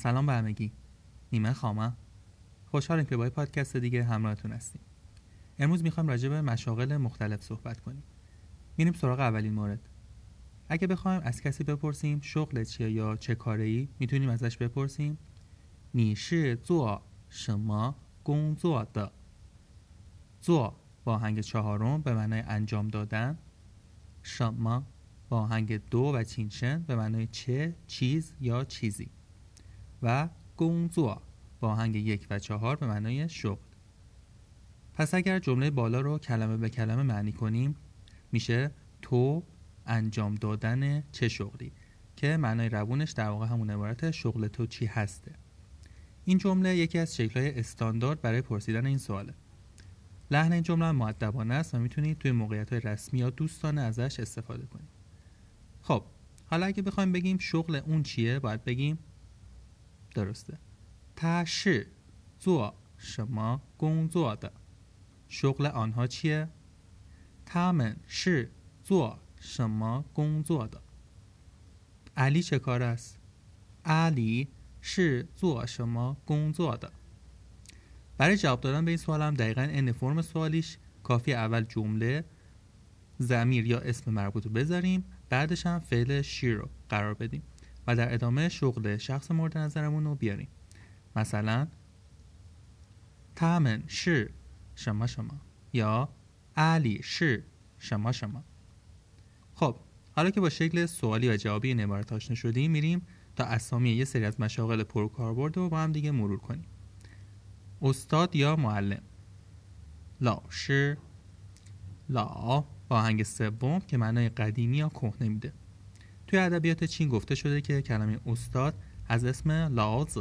سلام به همگی. نیمه خامه. خوشحالیم که با پادکست دیگه همراهتون هستیم. امروز می‌خوایم راجع به مشاغل مختلف صحبت کنیم. میریم سراغ اولین مورد. اگه بخوایم از کسی بپرسیم شغل چیه یا چه کاره ای می‌تونیم ازش بپرسیم. نیشی زو شما گونزو دا زو با آهنگ چهارم به معنای انجام دادن. شما با آهنگ دو و چینشن به معنای چه چیز یا چیزی. و گونزو با آهنگ یک و چهار به معنای شغل. پس اگر جمله بالا رو کلمه به کلمه معنی کنیم میشه تو انجام دادن چه شغلی؟ که معنای روونش در واقع همون عبارت شغل تو چی هسته. این جمله یکی از شکلهای استاندارد برای پرسیدن این سواله. لحن این جمله معدبانه است و می‌تونید توی موقعیت رسمی یا دوستانه ازش استفاده کنید. خب حالا اگه بخوایم بگیم شغل اون چیه باید بگیم درسته. تا شی زو شما گونگزو ده شغل آنها چیه؟ تامن شی زو شما گونگزو ده علی چه کار است؟ علی شی زو شما گونگزو ده برای جواب دادن به این سوال هم دقیقا این فرم سوالیش کافی اول جمله زمیر یا اسم مربوط رو بذاریم بعدش هم فعل شی رو قرار بدیم. و در ادامه شغل شخص مورد نظرمون رو بیاریم. مثلا تامن شی شما شما یا علی شی شما شما. خب حالا که با شکل سوالی و جوابی این عبارت آشنا شدیم میریم تا اسامی یه سری از مشاغل پرکاربرد رو با هم دیگه مرور کنیم. استاد یا معلم؟ لا شی لا با آهنگ سوم که معنای قدیمی یا کهنه میده. توی ادبیات چین گفته شده که کلمه استاد از اسم لاوز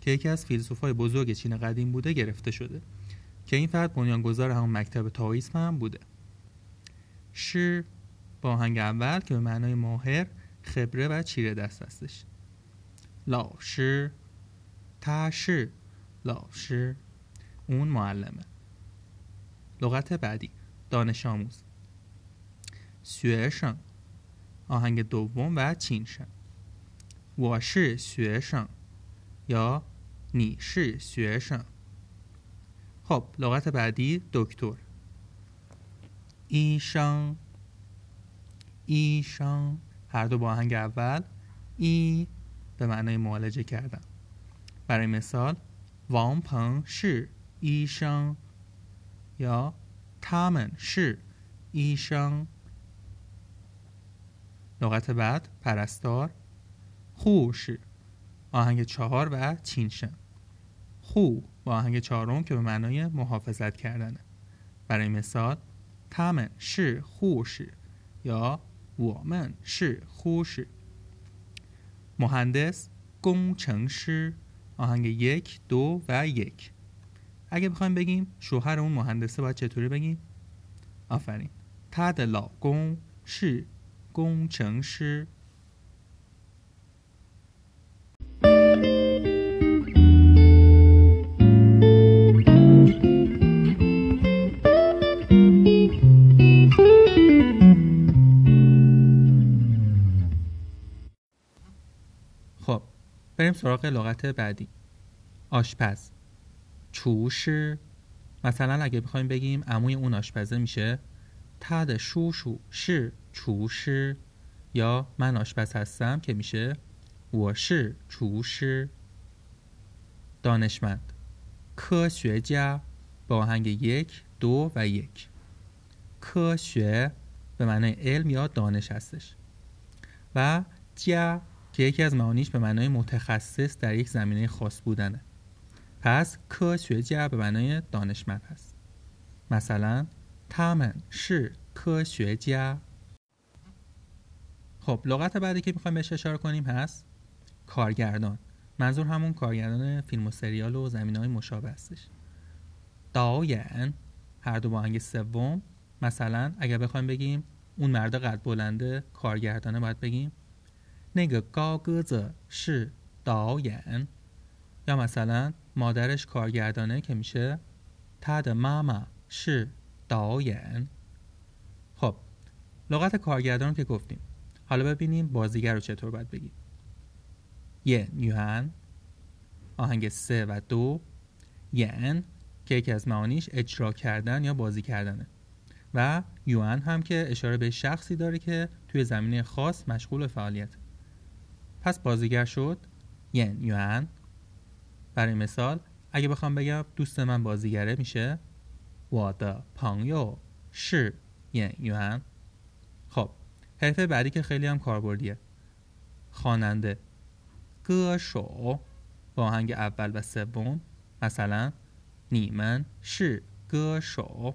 که یکی از فیلسوفای بزرگ چین قدیم بوده گرفته شده. که این فرد بنیانگذار همون مکتب تاویسم هم بوده. شر با آهنگ اول که به معنای ماهر خبره و چیره دست هستش. 老师 他是老师 اون معلمه. لغت بعدی دانش آموز. 学生 آهنگ دوم و 轻声 我是学生 یا 你是学生 خب لغت بعدی دکتر ایشان ایشان هر دو با آهنگ اول ای به معنای معالجه کردن برای مثال وان پنگ شی ایشان یا تامن شی ایشان لغت بعد پرستار خوش آهنگ چهار و چینشن خو با آهنگ چهارم که به معنای محافظت کردنه. برای مثال تامن شی خوش یا وامن شی خوش مهندس گونچن شی آهنگ یک دو و یک. اگه بخوایم بگیم شوهر اون مهندسه باید چطوری بگیم؟ آفرین. تد گونگ شی 工程师 خب بریم سراغ لغت بعدی آشپز چوش مثلا اگه بخوایم بگیم عموی اون آشپزه میشه 他的叔叔是 چوشی یا من آشپز هستم که میشه وشی چوشی دانشمند. کشوجا با آهنگ یک دو و یک. کشوه به معنای علم یا دانش هستش. و جا که یکی از معانیش به معنای متخصص در یک زمینه خاص بودنه. پس کشوجا به معنای دانشمند هست. مثلا تامن شی کشوجا خب لغت بعدی که می‌خوایم بهش اشاره کنیم هست کارگردان. منظور همون کارگردان فیلم و سریال و زمین های مشابه هستش. داین هر دو با سوم مثلا اگر بخوایم بگیم اون مرد قد بلنده کارگردانه باید بگیم. نگه گاگزه شی داین. یا مثلا مادرش کارگردانه که میشه تد ماما شی داین. خب لغت کارگردان که گفتیم. حالا ببینیم بازیگر رو چطور باید بگیم. یه یوهن. آهنگ سه و دو. یعن که یکی از معانیش اجرا کردن یا بازی کردنه. و یوان هم که اشاره به شخصی داره که توی زمینه خاص مشغول فعالیت. پس بازیگر شد. ین یوان برای مثال اگه بخوام بگم دوست من بازیگره میشه. وادا پانگیو. شی ین یوان خب حرفه بعدی که خیلی هم کاربردیه. خواننده. گشو با آهنگ اول و سوم مثلا نیمن شی گشو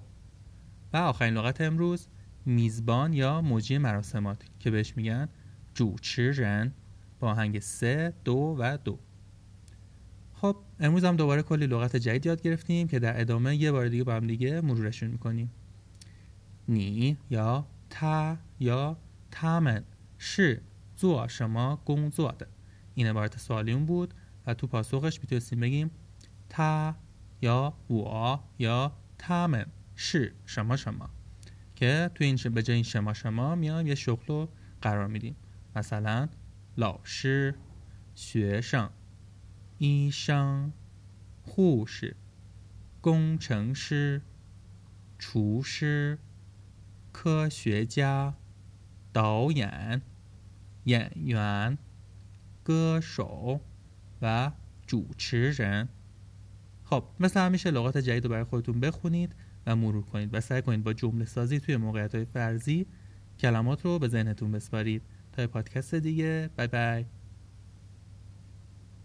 و آخرین لغت امروز میزبان یا موجی مراسمات که بهش میگن جوچیرن با آهنگ سه دو و دو. خب امروز هم دوباره کلی لغت جدید یاد گرفتیم که در ادامه یه بار دیگه با هم دیگه مرورشون می‌کنیم. نی یا تا یا تامن 是做什么工作的 این عبارت سوالیون بود و تو پاسخش میتونستیم بگیم تا یا و یا تامن 是什么什么 که تو این به جای این شما شما میایم یه شغل رو قرار میدیم مثلا 老师学生医生护士工程师厨师科学家 导演演员歌手و 主持人 خب مثل همیشه لغات جدید رو برای خودتون بخونید و مرور کنید و سعی کنید با جمله سازی توی موقعیت های فرضی کلمات رو به ذهنتون بسپارید تا پادکست دیگه بای بای